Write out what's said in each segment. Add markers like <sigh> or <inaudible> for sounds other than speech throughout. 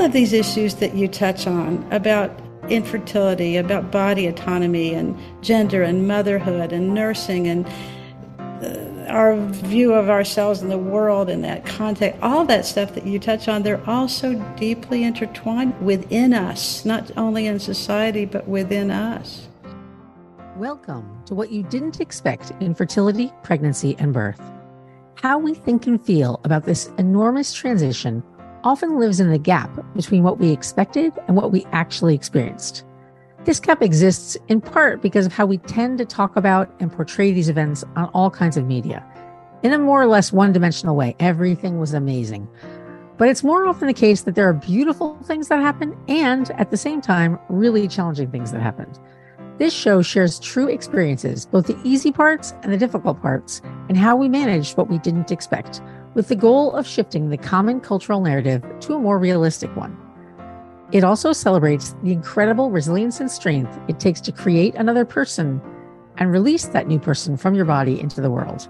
all of these issues that you touch on about infertility, about body autonomy and gender and motherhood and nursing and uh, our view of ourselves in the world in that context, all that stuff that you touch on, they're all so deeply intertwined within us, not only in society, but within us. Welcome to what you didn't expect in fertility, pregnancy, and birth. How we think and feel about this enormous transition often lives in the gap between what we expected and what we actually experienced. This gap exists in part because of how we tend to talk about and portray these events on all kinds of media. In a more or less one dimensional way, everything was amazing. But it's more often the case that there are beautiful things that happen and, at the same time, really challenging things that happened. This show shares true experiences, both the easy parts and the difficult parts, and how we managed what we didn't expect, with the goal of shifting the common cultural narrative to a more realistic one. It also celebrates the incredible resilience and strength it takes to create another person and release that new person from your body into the world.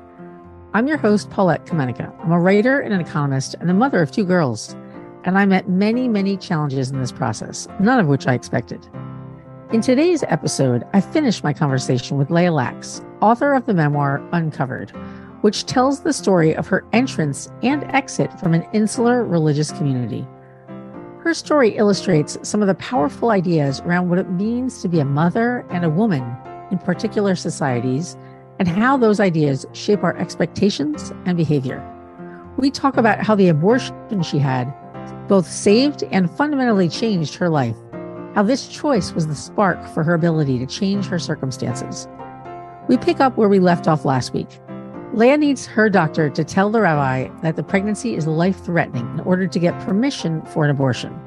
I'm your host, Paulette Kamenecka. I'm a writer and an economist and the mother of two girls. And I met many, many challenges in this process, none of which I expected. In today's episode, I finished my conversation with Leah Lax, author of the memoir Uncovered, which tells the story of her entrance and exit from an insular religious community. Her story illustrates some of the powerful ideas around what it means to be a mother and a woman in particular societies and how those ideas shape our expectations and behavior. We talk about how the abortion she had both saved and fundamentally changed her life, how this choice was the spark for her ability to change her circumstances. We pick up where we left off last week Leah needs her doctor to tell the rabbi that the pregnancy is life threatening in order to get permission for an abortion.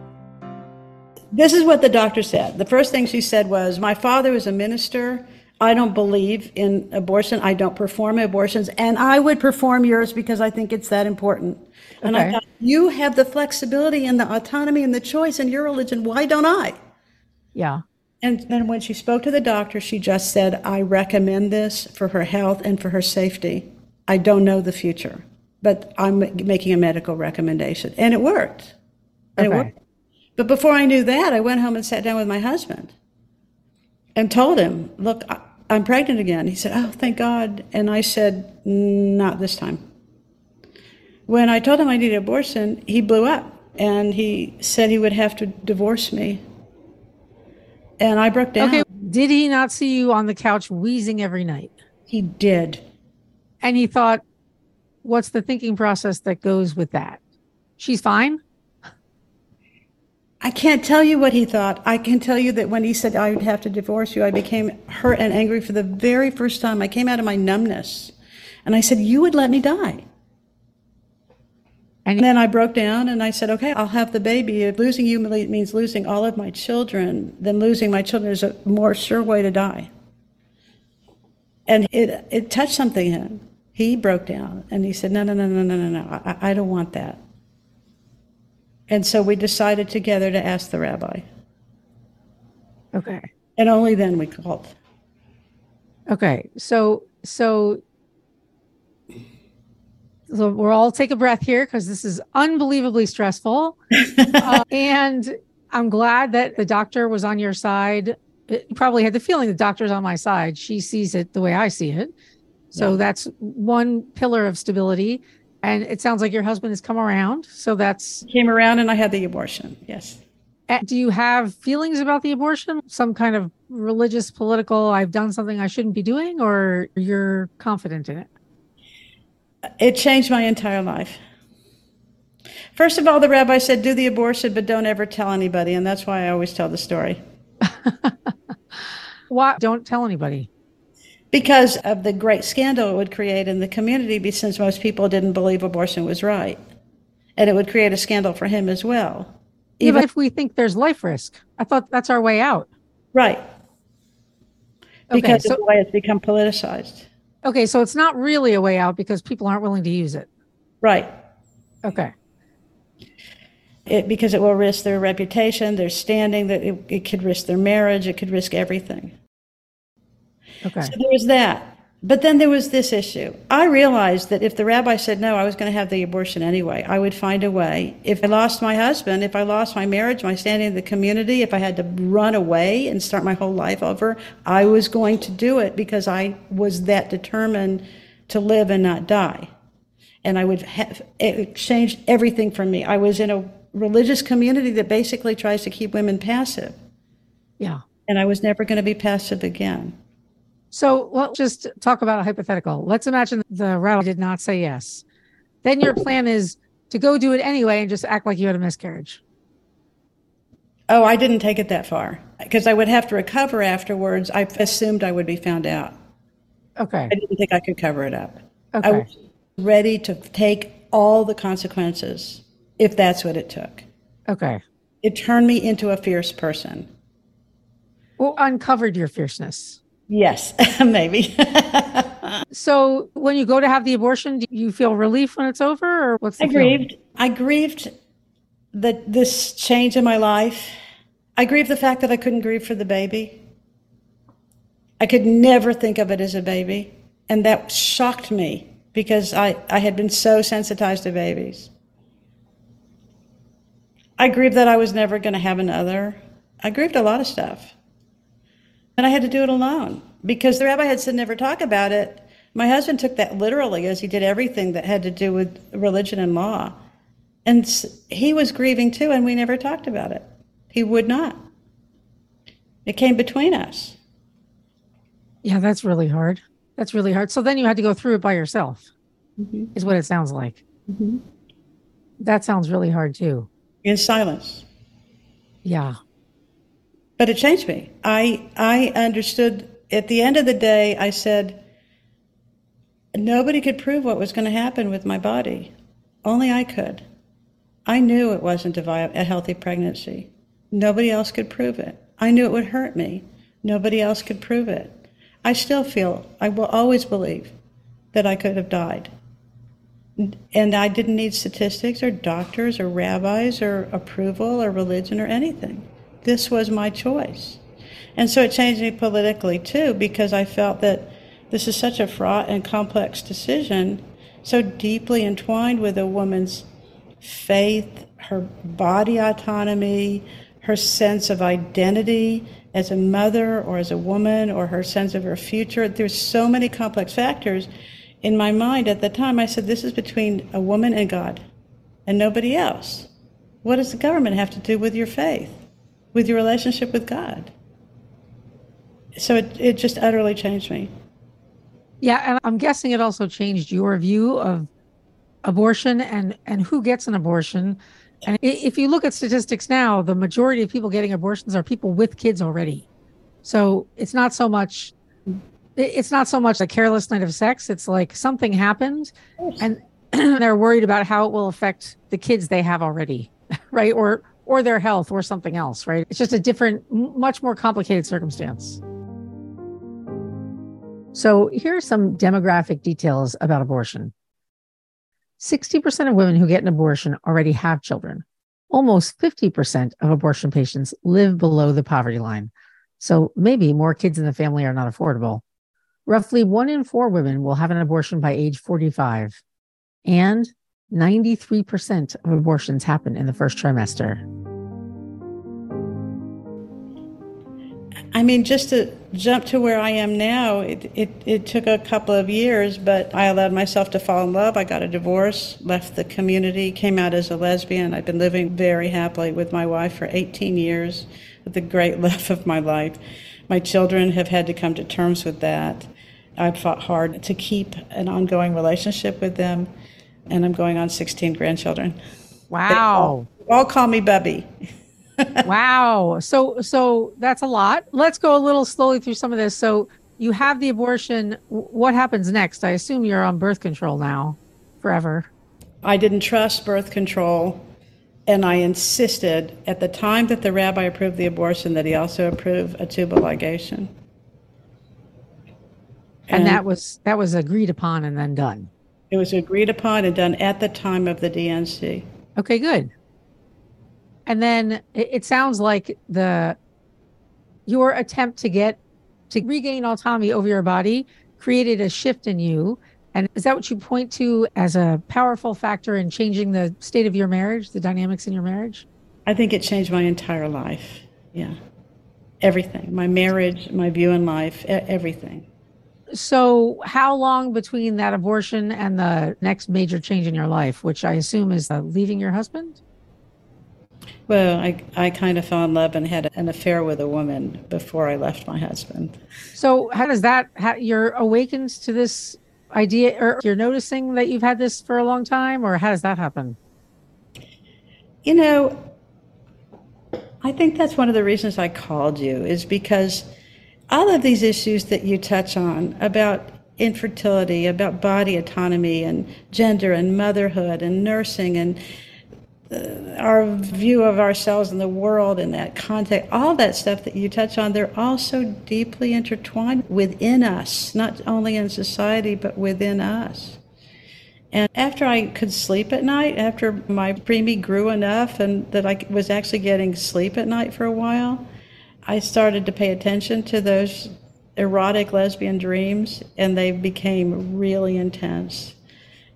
This is what the doctor said. The first thing she said was, My father is a minister. I don't believe in abortion. I don't perform abortions. And I would perform yours because I think it's that important. And okay. I thought, You have the flexibility and the autonomy and the choice in your religion. Why don't I? Yeah. And then when she spoke to the doctor, she just said, I recommend this for her health and for her safety. I don't know the future, but I'm making a medical recommendation. And it worked. And okay. it worked. But before I knew that, I went home and sat down with my husband and told him, Look, I'm pregnant again. He said, Oh, thank God. And I said, Not this time. When I told him I needed abortion, he blew up and he said he would have to divorce me. And I broke down. Okay. Did he not see you on the couch wheezing every night? He did. And he thought, what's the thinking process that goes with that? She's fine. I can't tell you what he thought. I can tell you that when he said I would have to divorce you, I became hurt and angry for the very first time. I came out of my numbness and I said, You would let me die. And then I broke down and I said, Okay, I'll have the baby. If losing you means losing all of my children, then losing my children is a more sure way to die. And it, it touched something in him he broke down and he said, No, no, no, no, no, no, no, I, I don't want that. And so we decided together to ask the rabbi. Okay. And only then we called. Okay. So, so, so we'll all take a breath here because this is unbelievably stressful. <laughs> uh, and I'm glad that the doctor was on your side. You probably had the feeling the doctor's on my side. She sees it the way I see it. So yeah. that's one pillar of stability. And it sounds like your husband has come around. So that's came around and I had the abortion. Yes. Eh, do you have feelings about the abortion? Some kind of religious, political, I've done something I shouldn't be doing, or you're confident in it? It changed my entire life. First of all, the rabbi said, do the abortion, but don't ever tell anybody. And that's why I always tell the story. <laughs> why? Don't tell anybody because of the great scandal it would create in the community since most people didn't believe abortion was right. And it would create a scandal for him as well. Even yeah, if we think there's life risk, I thought that's our way out. Right. Because okay, so, of the way it's become politicized. Okay, so it's not really a way out because people aren't willing to use it. Right. Okay. It, because it will risk their reputation, their standing, that it, it could risk their marriage, it could risk everything. Okay. So there was that. But then there was this issue. I realized that if the rabbi said no, I was going to have the abortion anyway. I would find a way. If I lost my husband, if I lost my marriage, my standing in the community, if I had to run away and start my whole life over, I was going to do it because I was that determined to live and not die. And I would have it changed everything for me. I was in a religious community that basically tries to keep women passive. Yeah. And I was never going to be passive again. So let's just talk about a hypothetical. Let's imagine the rabbi did not say yes. Then your plan is to go do it anyway and just act like you had a miscarriage. Oh, I didn't take it that far because I would have to recover afterwards. I assumed I would be found out. Okay. I didn't think I could cover it up. Okay. I was ready to take all the consequences if that's what it took. Okay. It turned me into a fierce person. Well, uncovered your fierceness. Yes, <laughs> maybe. <laughs> So when you go to have the abortion, do you feel relief when it's over or what's the I feeling? grieved. I grieved that this change in my life. I grieved the fact that I couldn't grieve for the baby. I could never think of it as a baby. And that shocked me because I, I had been so sensitized to babies. I grieved that I was never going to have another. I grieved a lot of stuff. And I had to do it alone because the rabbi had said never talk about it. My husband took that literally as he did everything that had to do with religion and law. And he was grieving too, and we never talked about it. He would not. It came between us. Yeah, that's really hard. That's really hard. So then you had to go through it by yourself, Mm-hmm. is what it sounds like. That sounds really hard too. in silence. Yeah. But it changed me. I I understood at the end of the day I said nobody could prove what was going to happen with my body. Only I could. I knew it wasn't a, vi- a healthy pregnancy. Nobody else could prove it. I knew it would hurt me. Nobody else could prove it. I still feel, I will always believe that I could have died. And I didn't need statistics or doctors or rabbis or approval or religion or anything. This was my choice. And so it changed me politically too, because I felt that this is such a fraught and complex decision, so deeply entwined with a woman's faith, her body autonomy, her sense of identity as a mother or as a woman, or her sense of her future. There's so many complex factors. In my mind at the time, I said, This is between a woman and God and nobody else. What does the government have to do with your faith, with your relationship with God? So it, it just utterly changed me. Yeah, and I'm guessing it also changed your view of abortion and and who gets an abortion. And if you look at statistics now, the majority of people getting abortions are people with kids already. So it's not so much it's not so much a careless night of sex. It's like something happened and <clears throat> they're worried about how it will affect the kids they have already, <laughs> right? Or or their health or something else, right? It's just a different, much more complicated circumstance. So here are some demographic details about abortion. 60% of women who get an abortion already have children. Almost 50% of abortion patients live below the poverty line. So maybe more kids in the family are not affordable. Roughly one in four women will have an abortion by age 45. And 93% of abortions happen in the first trimester. I mean, just to jump to where I am now, it, it, it took a couple of years, but I allowed myself to fall in love. I got a divorce, left the community, came out as a lesbian. I've been living very happily with my wife for 18 years, with the great <laughs> love of my life. My children have had to come to terms with that. I've fought hard to keep an ongoing relationship with them, and I'm going on 16 grandchildren. Wow. All call me Bubby. <laughs> wow. So so that's a lot. Let's go a little slowly through some of this. So you have the abortion. What happens next? I assume you're on birth control now forever. I didn't trust birth control, and I insisted at the time that the rabbi approved the abortion that he also approve a tubal ligation. And that was that was agreed upon and then done. it was agreed upon and done at the time of the D&C. Okay, good. And then it, it sounds like the your attempt to get to regain autonomy over your body created a shift in you. And is that what you point to as a powerful factor in changing the state of your marriage, the dynamics in your marriage? I think it changed my entire life. Yeah. Everything. My marriage, my view in life, everything. So, how long between that abortion and the next major change in your life, which I assume is uh, leaving your husband? Well, I, I kind of fell in love and had an affair with a woman before I left my husband. So, how does that, how, you're awakened to this idea, or you're noticing that you've had this for a long time, or how does that happen? You know, I think that's one of the reasons I called you, is because all of these issues that you touch on about infertility, about body autonomy and gender and motherhood and nursing and our view of ourselves in the world in that context, all that stuff that you touch on, they're all so deeply intertwined within us, not only in society, but within us. And after I could sleep at night, after my preemie grew enough and that I was actually getting sleep at night for a while, I started to pay attention to those erotic lesbian dreams, and they became really intense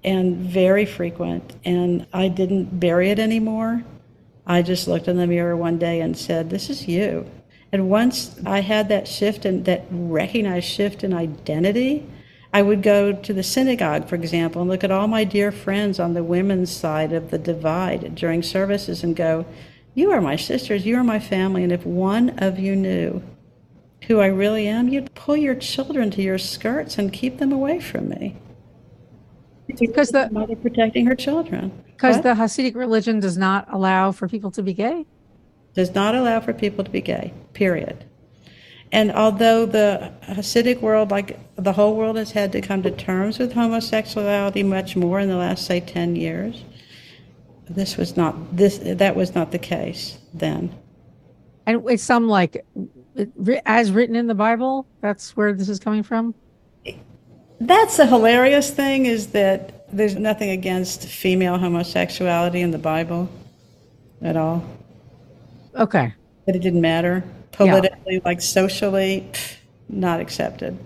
and very frequent. And I didn't bury it anymore. I just looked in the mirror one day and said, This is you. And once I had that shift and that recognized shift in identity, I would go to the synagogue, for example, and look at all my dear friends on the women's side of the divide during services and go, you are my sisters, you are my family, and if one of you knew who I really am, you'd pull your children to your skirts and keep them away from me. Because the mother protecting her children. Because the Hasidic religion does not allow for people to be gay? Does not allow for people to be gay, period. And although the Hasidic world, like the whole world, has had to come to terms with homosexuality much more in the last, say, 10 years, this was not this that was not the case then and it's some like as written in the bible that's where this is coming from that's the hilarious thing is that there's nothing against female homosexuality in the bible at all. Okay. But it didn't matter. Politically yeah. like socially not accepted.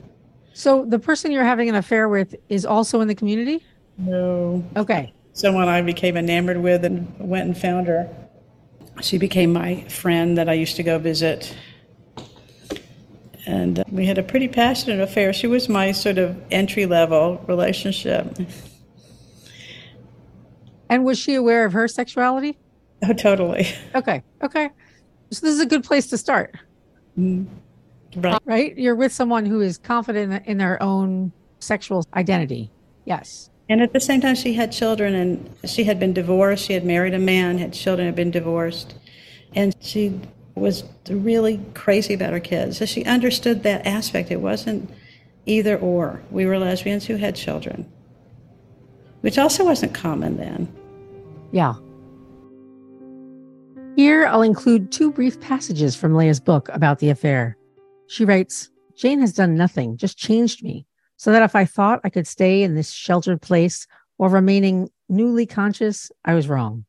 So the person you're having an affair with is also in the community? No. Okay. Someone I became enamored with and went and found her. She became my friend that I used to go visit. And uh, we had a pretty passionate affair. She was my sort of entry level relationship. And was she aware of her sexuality? Oh, totally. Okay. Okay. So this is a good place to start. Mm. Right. Right? You're with someone who is confident in their own sexual identity. Yes. And at the same time, she had children, and she had been divorced. She had married a man, had children, had been divorced, and she was really crazy about her kids. So she understood that aspect. It wasn't either or. We were lesbians who had children, which also wasn't common then. Yeah. Here, I'll include two brief passages from Leah's book about the affair. She writes Jane has done nothing, just changed me so that if I thought I could stay in this sheltered place while remaining newly conscious, I was wrong.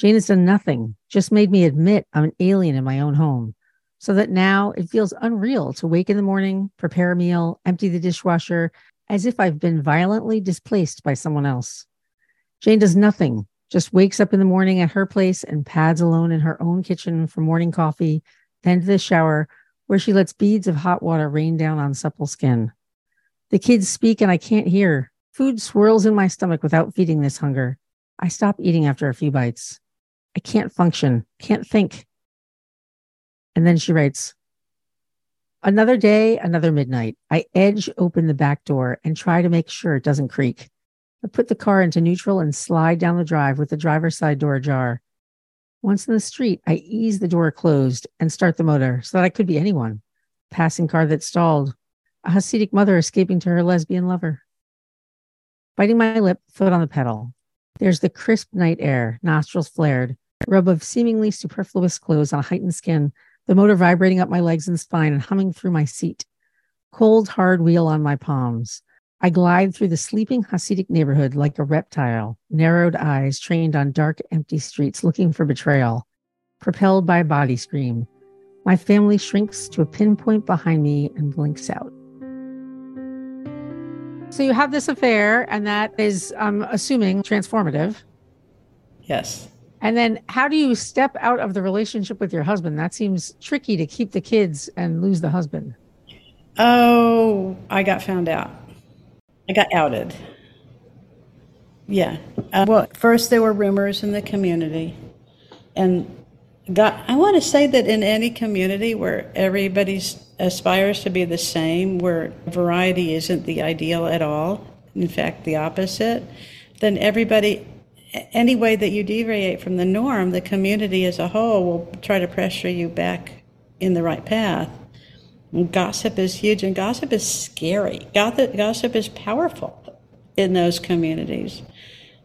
Jane has done nothing, just made me admit I'm an alien in my own home, so that now it feels unreal to wake in the morning, prepare a meal, empty the dishwasher, as if I've been violently displaced by someone else. Jane does nothing, just wakes up in the morning at her place and pads alone in her own kitchen for morning coffee, then to the shower, where she lets beads of hot water rain down on supple skin. The kids speak and I can't hear. Food swirls in my stomach without feeding this hunger. I stop eating after a few bites. I can't function, can't think. And then she writes, Another day, another midnight. I edge open the back door and try to make sure it doesn't creak. I put the car into neutral and slide down the drive with the driver's side door ajar. Once in the street, I ease the door closed and start the motor so that I could be anyone. Passing car that stalled, a Hasidic mother escaping to her lesbian lover. Biting my lip, foot on the pedal. There's the crisp night air, nostrils flared, rub of seemingly superfluous clothes on heightened skin, the motor vibrating up my legs and spine and humming through my seat. Cold, hard wheel on my palms. I glide through the sleeping Hasidic neighborhood like a reptile, narrowed eyes trained on dark, empty streets looking for betrayal. Propelled by a body scream, my family shrinks to a pinpoint behind me and blinks out. So you have this affair, and that is, I'm assuming, transformative. Yes. And then how do you step out of the relationship with your husband? That seems tricky to keep the kids and lose the husband. Oh, I got found out. I got outed. Yeah. Uh, well, first there were rumors in the community. And God, I want to say that in any community where everybody aspires to be the same, where variety isn't the ideal at all, in fact, the opposite, then everybody, any way that you deviate from the norm, the community as a whole will try to pressure you back in the right path. Gossip is huge, and gossip is scary. Gossip is powerful in those communities.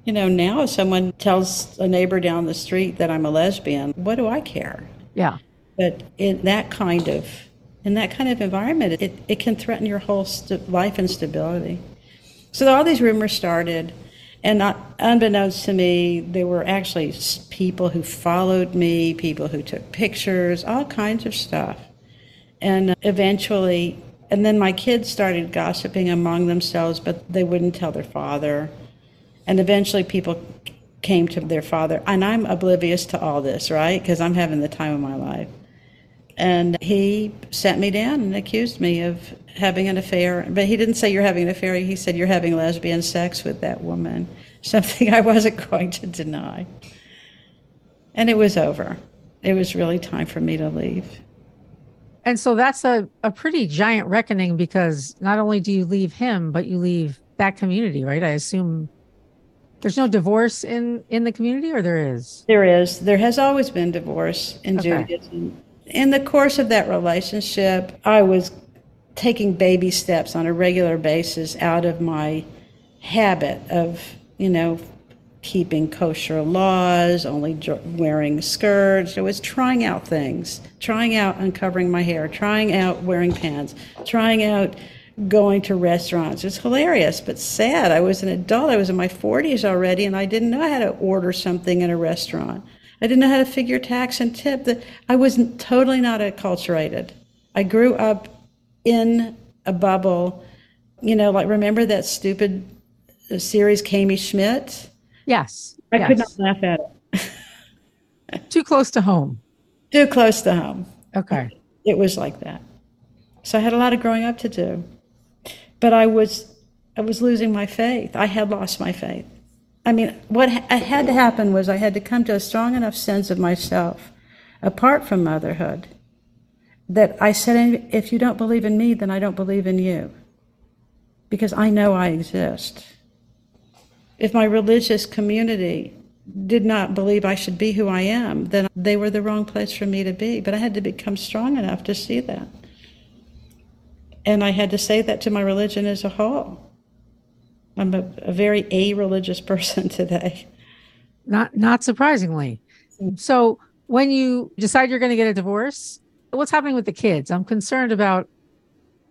You know, now if someone tells a neighbor down the street that I'm a lesbian, what do I care? Yeah. But in that kind of in that kind of environment, it, it can threaten your whole st- life and stability. So all these rumors started, and not, unbeknownst to me, there were actually people who followed me, people who took pictures, all kinds of stuff. And eventually, and then my kids started gossiping among themselves, but they wouldn't tell their father. And eventually people came to their father, and I'm oblivious to all this, right? Because I'm having the time of my life. And he sat me down and accused me of having an affair. But he didn't say you're having an affair, he said you're having lesbian sex with that woman, <laughs> something I wasn't going to deny. And it was over. It was really time for me to leave. And so that's a, a pretty giant reckoning because not only do you leave him, but you leave that community, right? I assume there's no divorce in in the community, or there is. There is. There has always been divorce in okay. Judaism. In the course of that relationship, I was taking baby steps on a regular basis out of my habit of, you know, keeping kosher laws, only wearing skirts. I was trying out things, trying out uncovering my hair, trying out wearing pants, trying out going to restaurants. It's hilarious, but sad. I was an adult. I was in my 40s already, and I didn't know how to order something in a restaurant. I didn't know how to figure tax and tip. I was totally not acculturated. I grew up in a bubble. You know, like remember that stupid series, Kimmy Schmidt? Yes. I yes. could not laugh at it. <laughs> Too close to home. Too close to home. Okay. It was like that. So I had a lot of growing up to do. But I was I was losing my faith. I had lost my faith. I mean, what had to happen was I had to come to a strong enough sense of myself, apart from motherhood, that I said, if you don't believe in me, then I don't believe in you. Because I know I exist. If my religious community did not believe I should be who I am, then they were the wrong place for me to be. But I had to become strong enough to see that. And I had to say that to my religion as a whole. I'm a, a very a religious <laughs> person today. Not not surprisingly. So when you decide you're going to get a divorce, what's happening with the kids? I'm concerned about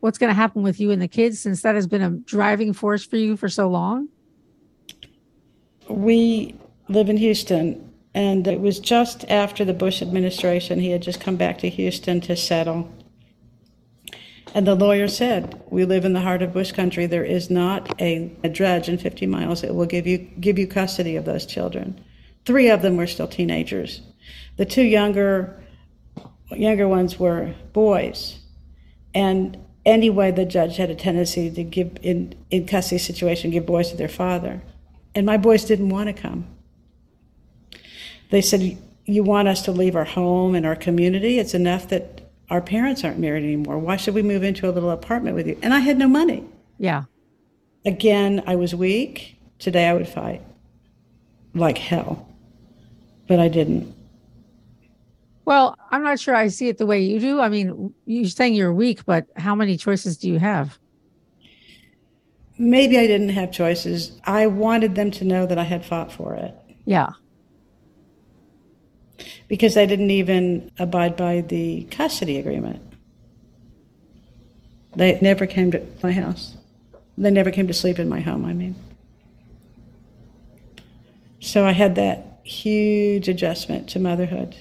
what's going to happen with you and the kids since that has been a driving force for you for so long. We live in Houston, and it was just after the Bush administration. He had just come back to Houston to settle. And the lawyer said, "We live in the heart of bush country. There is not a, a in 50 miles that will give you give you custody of those children." Three of them were still teenagers. The two younger younger ones were boys, and anyway, the judge had a tendency to give in in custody situation give boys to their father, and my boys didn't want to come. They said, "You want us to leave our home and our community? It's enough that our parents aren't married anymore. Why should we move into a little apartment with you? And I had no money. Yeah. Again, I was weak. Today I would fight like hell, but I didn't. Well, I'm not sure I see it the way you do. I mean, you're saying you're weak, but how many choices do you have? Maybe I didn't have choices. I wanted them to know that I had fought for it. Yeah because they didn't even abide by the custody agreement. They never came to my house. They never came to sleep in my home, I mean. So I had that huge adjustment to motherhood.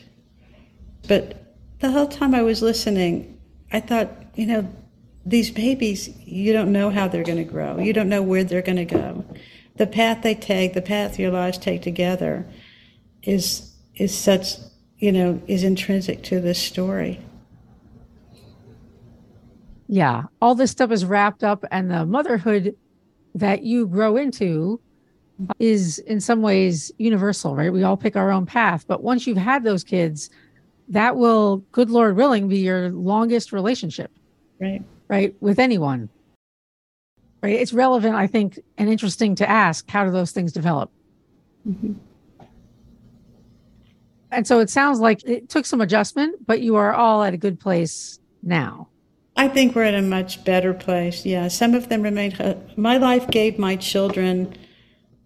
But the whole time I was listening, I thought, you know, these babies, you don't know how they're going to grow. You don't know where they're going to go. The path they take, the path your lives take together, is is such, you know, is intrinsic to this story. Yeah, all this stuff is wrapped up, and the motherhood that you grow into is in some ways universal, right? We all pick our own path, but once you've had those kids, that will, good Lord willing, be your longest relationship. Right. Right. With anyone. Right. It's relevant, I think, and interesting to ask how do those things develop? Mm-hmm. And so it sounds like it took some adjustment, but you are all at a good place now. I think we're in a much better place. Yeah. Some of them remain. Uh, my life gave my children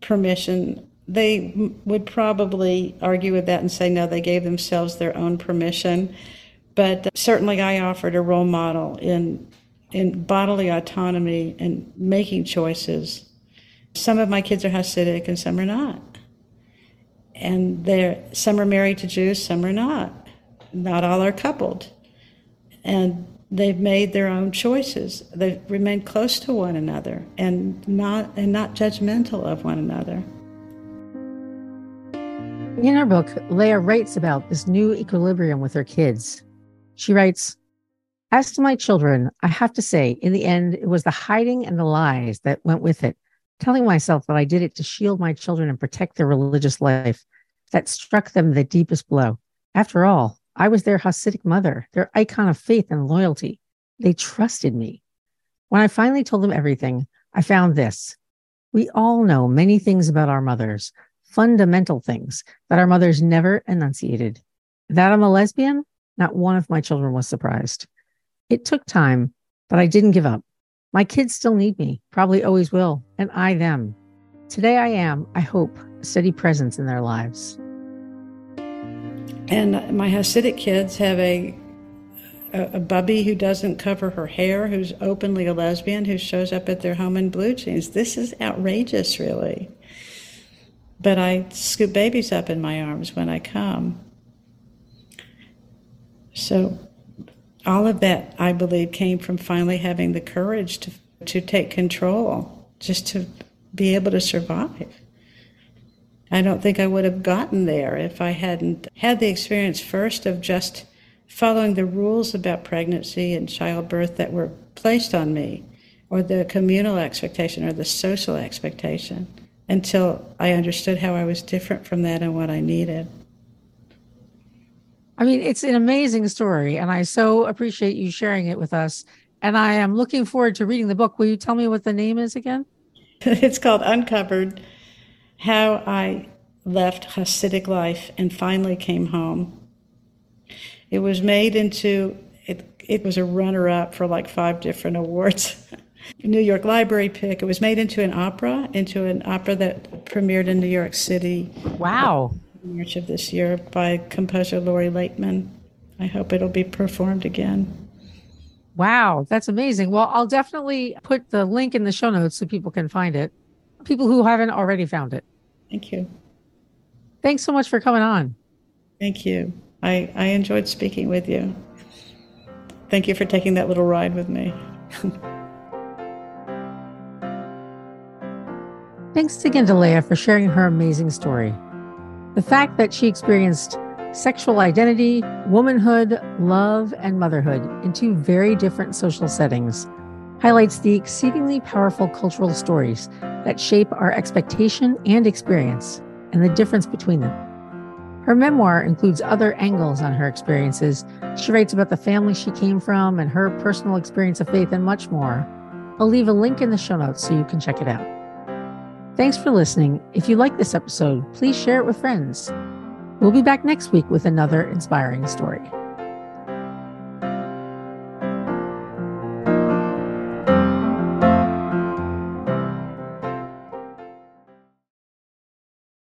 permission. They would probably argue with that and say, no, they gave themselves their own permission. But certainly, I offered a role model in, in bodily autonomy and making choices. Some of my kids are Hasidic and some are not. And some are married to Jews, some are not. Not all are coupled. And they've made their own choices. They've remained close to one another and not and not judgmental of one another. In her book, Leah writes about this new equilibrium with her kids. She writes, As to my children, I have to say, in the end, it was the hiding and the lies that went with it, telling myself that I did it to shield my children and protect their religious life, that struck them the deepest blow. After all, I was their Hasidic mother, their icon of faith and loyalty. They trusted me. When I finally told them everything, I found this. We all know many things about our mothers, fundamental things that our mothers never enunciated. That I'm a lesbian, not one of my children was surprised. It took time, but I didn't give up. My kids still need me, probably always will, and I them. Today I am, I hope, a steady presence in their lives. And my Hasidic kids have a, a, a bubby who doesn't cover her hair, who's openly a lesbian, who shows up at their home in blue jeans. This is outrageous, really. But I scoop babies up in my arms when I come. So all of that, I believe, came from finally having the courage to, to take control, just to be able to survive. I don't think I would have gotten there if I hadn't had the experience first of just following the rules about pregnancy and childbirth that were placed on me, or the communal expectation or the social expectation, until I understood how I was different from that and what I needed. I mean, it's an amazing story, and I so appreciate you sharing it with us. And I am looking forward to reading the book. Will you tell me what the name is again? <laughs> it's called Uncovered how I left Hasidic life and finally came home. It was made into, it, it was a runner up for like five different awards. <laughs> New York Library pick. It was made into an opera, into an opera that premiered in New York City. Wow. March of this year by composer Lori Laitman. I hope it'll be performed again. Wow, that's amazing. Well, I'll definitely put the link in the show notes so people can find it people who haven't already found it. Thank you. Thanks so much for coming on. Thank you. I, I enjoyed speaking with you. Thank you for taking that little ride with me. <laughs> Thanks again to Leah for sharing her amazing story. The fact that she experienced sexual identity, womanhood, love, and motherhood in two very different social settings highlights the exceedingly powerful cultural stories that shape our expectation and experience and the difference between them. Her memoir includes other angles on her experiences. She writes about the family she came from and her personal experience of faith and much more. I'll leave a link in the show notes so you can check it out. Thanks for listening. If you like this episode, please share it with friends. We'll be back next week with another inspiring story.